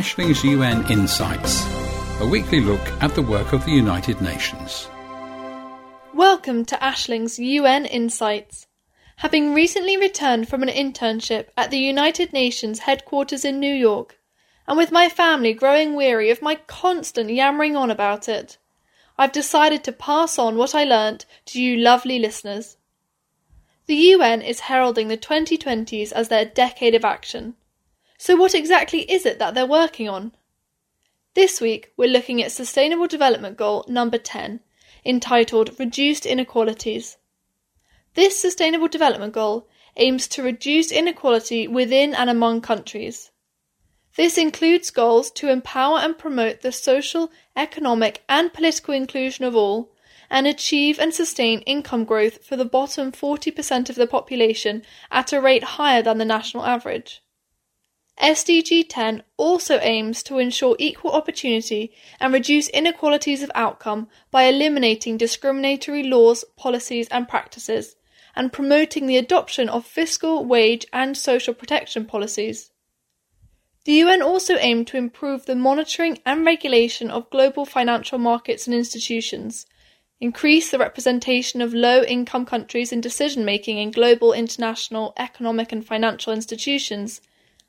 Ashling's UN Insights, a weekly look at the work of the United Nations. Welcome to Ashling's UN Insights. Having recently returned from an internship at the United Nations headquarters in New York, and with my family growing weary of my constant yammering on about it, I've decided to pass on what I learnt to you lovely listeners. The UN is heralding the 2020s as their decade of action. So, what exactly is it that they're working on? This week, we're looking at Sustainable Development Goal number 10, entitled Reduced Inequalities. This Sustainable Development Goal aims to reduce inequality within and among countries. This includes goals to empower and promote the social, economic, and political inclusion of all, and achieve and sustain income growth for the bottom 40% of the population at a rate higher than the national average. SDG 10 also aims to ensure equal opportunity and reduce inequalities of outcome by eliminating discriminatory laws, policies, and practices, and promoting the adoption of fiscal, wage, and social protection policies. The UN also aimed to improve the monitoring and regulation of global financial markets and institutions, increase the representation of low income countries in decision making in global, international, economic, and financial institutions,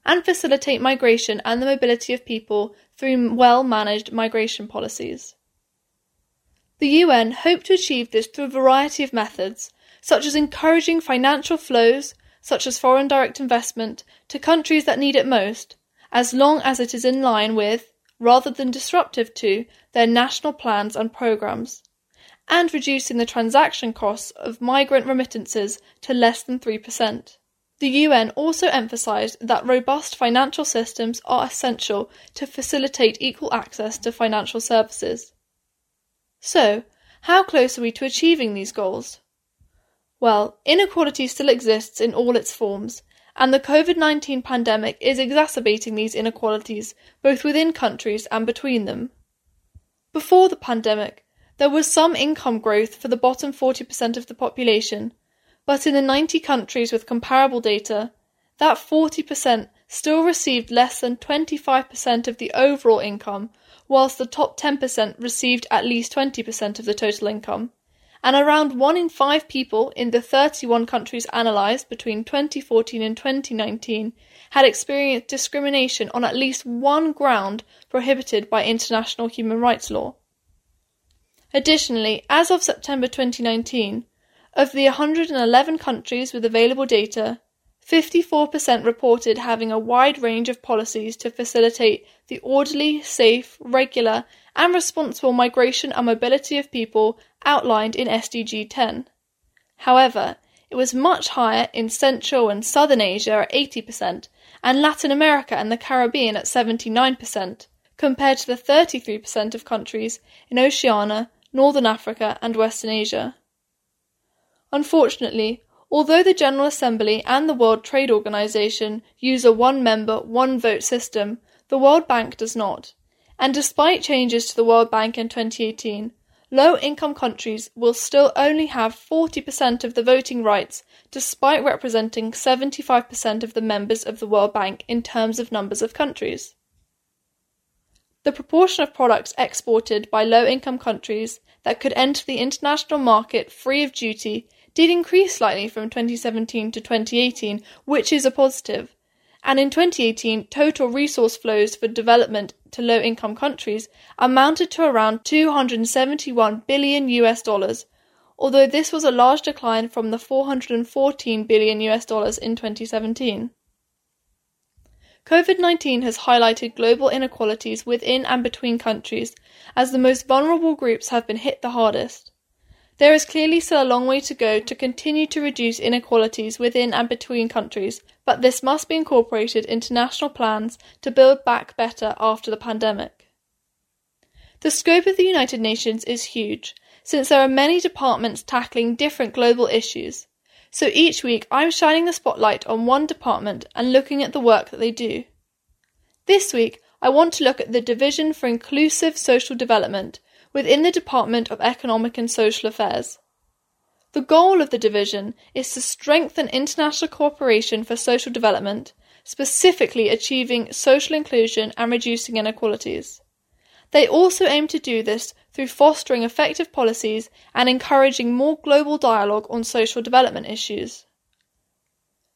and facilitate migration and the mobility of people through well managed migration policies. The UN hoped to achieve this through a variety of methods, such as encouraging financial flows, such as foreign direct investment, to countries that need it most, as long as it is in line with, rather than disruptive to, their national plans and programs, and reducing the transaction costs of migrant remittances to less than 3%. The UN also emphasised that robust financial systems are essential to facilitate equal access to financial services. So, how close are we to achieving these goals? Well, inequality still exists in all its forms, and the COVID 19 pandemic is exacerbating these inequalities both within countries and between them. Before the pandemic, there was some income growth for the bottom 40% of the population, but in the 90 countries with comparable data, that 40% still received less than 25% of the overall income, whilst the top 10% received at least 20% of the total income and around 1 in 5 people in the 31 countries analysed between 2014 and 2019 had experienced discrimination on at least one ground prohibited by international human rights law. Additionally, as of September 2019, of the 111 countries with available data, 54% reported having a wide range of policies to facilitate the orderly, safe, regular, and responsible migration and mobility of people outlined in SDG 10. However, it was much higher in Central and Southern Asia at 80% and Latin America and the Caribbean at 79%, compared to the 33% of countries in Oceania, Northern Africa, and Western Asia. Unfortunately, although the General Assembly and the World Trade Organization use a one member, one vote system, the World Bank does not. And despite changes to the World Bank in 2018, low income countries will still only have 40% of the voting rights, despite representing 75% of the members of the World Bank in terms of numbers of countries. The proportion of products exported by low income countries that could enter the international market free of duty did increase slightly from 2017 to 2018, which is a positive. And in 2018, total resource flows for development to low income countries amounted to around 271 billion US dollars, although this was a large decline from the 414 billion US dollars in 2017. COVID 19 has highlighted global inequalities within and between countries as the most vulnerable groups have been hit the hardest. There is clearly still a long way to go to continue to reduce inequalities within and between countries, but this must be incorporated into national plans to build back better after the pandemic. The scope of the United Nations is huge, since there are many departments tackling different global issues. So each week I'm shining the spotlight on one department and looking at the work that they do. This week I want to look at the Division for Inclusive Social Development, within the Department of Economic and Social Affairs. The goal of the division is to strengthen international cooperation for social development, specifically achieving social inclusion and reducing inequalities. They also aim to do this through fostering effective policies and encouraging more global dialogue on social development issues.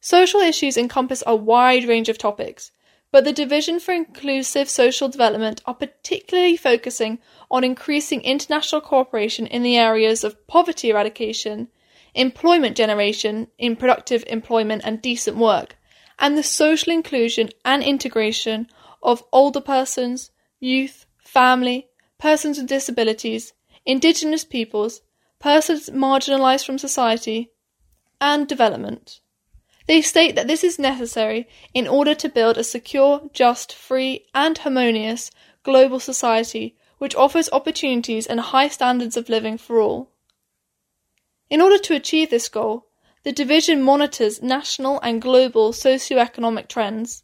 Social issues encompass a wide range of topics, but the Division for Inclusive Social Development are particularly focusing on increasing international cooperation in the areas of poverty eradication, employment generation in productive employment and decent work, and the social inclusion and integration of older persons, youth, family, persons with disabilities, indigenous peoples, persons marginalised from society, and development. They state that this is necessary in order to build a secure, just, free, and harmonious global society which offers opportunities and high standards of living for all. In order to achieve this goal, the division monitors national and global socio-economic trends,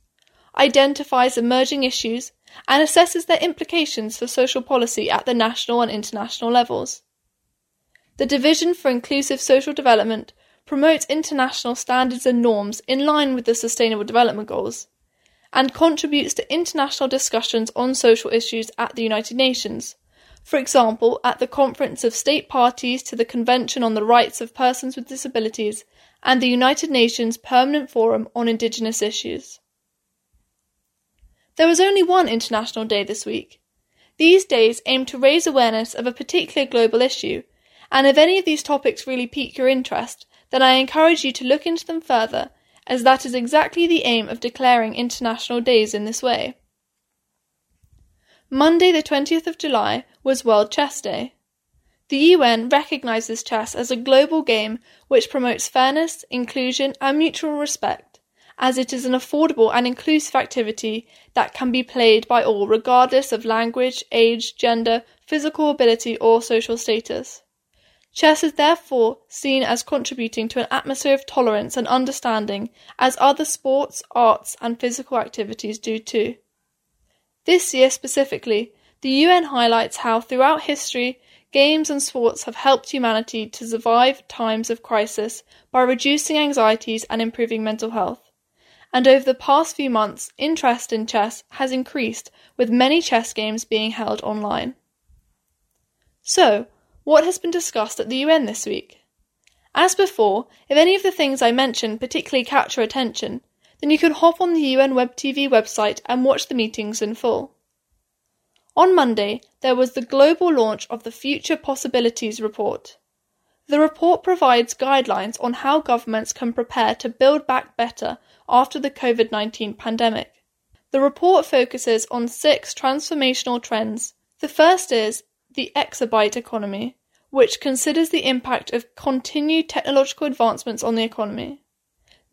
identifies emerging issues, and assesses their implications for social policy at the national and international levels. The Division for Inclusive Social Development promotes international standards and norms in line with the Sustainable Development Goals, and contributes to international discussions on social issues at the United Nations, for example, at the Conference of State Parties to the Convention on the Rights of Persons with Disabilities and the United Nations Permanent Forum on Indigenous Issues. There was only one International Day this week. These days aim to raise awareness of a particular global issue, and if any of these topics really pique your interest, then I encourage you to look into them further, as that is exactly the aim of declaring international days in this way. Monday, the 20th of July, was World Chess Day. The UN recognises chess as a global game which promotes fairness, inclusion, and mutual respect, as it is an affordable and inclusive activity that can be played by all regardless of language, age, gender, physical ability, or social status. Chess is therefore seen as contributing to an atmosphere of tolerance and understanding, as other sports, arts, and physical activities do too. This year specifically, the UN highlights how throughout history, games and sports have helped humanity to survive times of crisis by reducing anxieties and improving mental health. And over the past few months, interest in chess has increased, with many chess games being held online. So, what has been discussed at the UN this week? As before, if any of the things I mentioned particularly catch your attention, then you can hop on the UN Web TV website and watch the meetings in full. On Monday, there was the global launch of the Future Possibilities Report. The report provides guidelines on how governments can prepare to build back better after the COVID 19 pandemic. The report focuses on six transformational trends. The first is the exabyte economy, which considers the impact of continued technological advancements on the economy.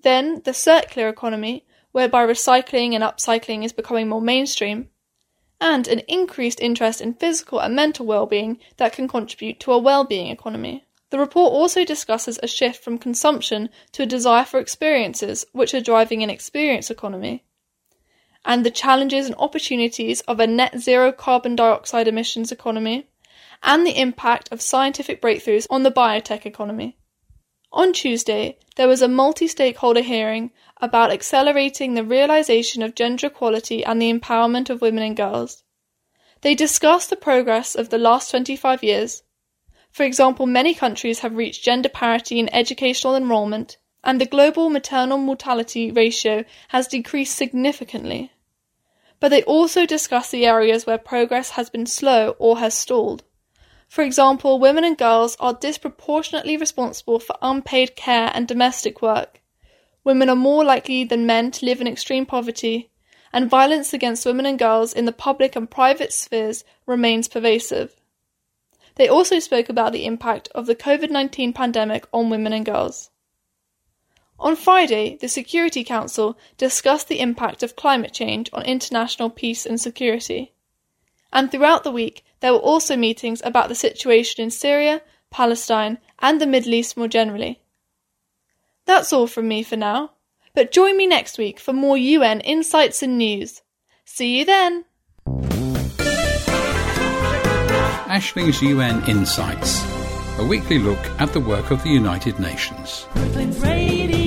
Then the circular economy, whereby recycling and upcycling is becoming more mainstream, and an increased interest in physical and mental well-being that can contribute to a well-being economy. The report also discusses a shift from consumption to a desire for experiences, which are driving an experience economy, and the challenges and opportunities of a net zero carbon dioxide emissions economy, and the impact of scientific breakthroughs on the biotech economy. On Tuesday, there was a multi stakeholder hearing about accelerating the realization of gender equality and the empowerment of women and girls. They discussed the progress of the last 25 years. For example, many countries have reached gender parity in educational enrollment, and the global maternal mortality ratio has decreased significantly but they also discuss the areas where progress has been slow or has stalled. For example, women and girls are disproportionately responsible for unpaid care and domestic work. Women are more likely than men to live in extreme poverty, and violence against women and girls in the public and private spheres remains pervasive. They also spoke about the impact of the COVID 19 pandemic on women and girls. On Friday, the Security Council discussed the impact of climate change on international peace and security. And throughout the week, there were also meetings about the situation in Syria, Palestine, and the Middle East more generally. That's all from me for now, but join me next week for more UN insights and news. See you then! Ashling's UN Insights, a weekly look at the work of the United Nations. Radio.